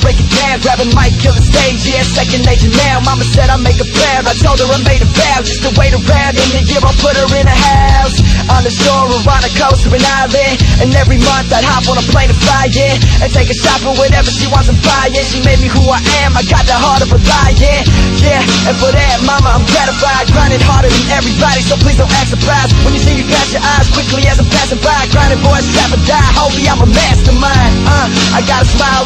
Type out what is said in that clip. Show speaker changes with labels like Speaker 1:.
Speaker 1: break it down Grabbing mic, killing stage, yeah, second nature now. Mama said I make a prayer. I told her I made a vow. Just to wait around, in the year I put her in a house On the shore or on a coast or an
Speaker 2: island.
Speaker 1: And every month I'd hop on a plane to fly in And take a shot for whatever she wants to buy yeah. She made me who I am, I got the heart of a lion Yeah, and for that, mama, I'm gratified. Grinding harder than everybody, so please don't act surprised. When you see me pass your eyes quickly as I'm passing by Grinding boys, strap or die, holy, I'm a mastermind Uh, I got a smile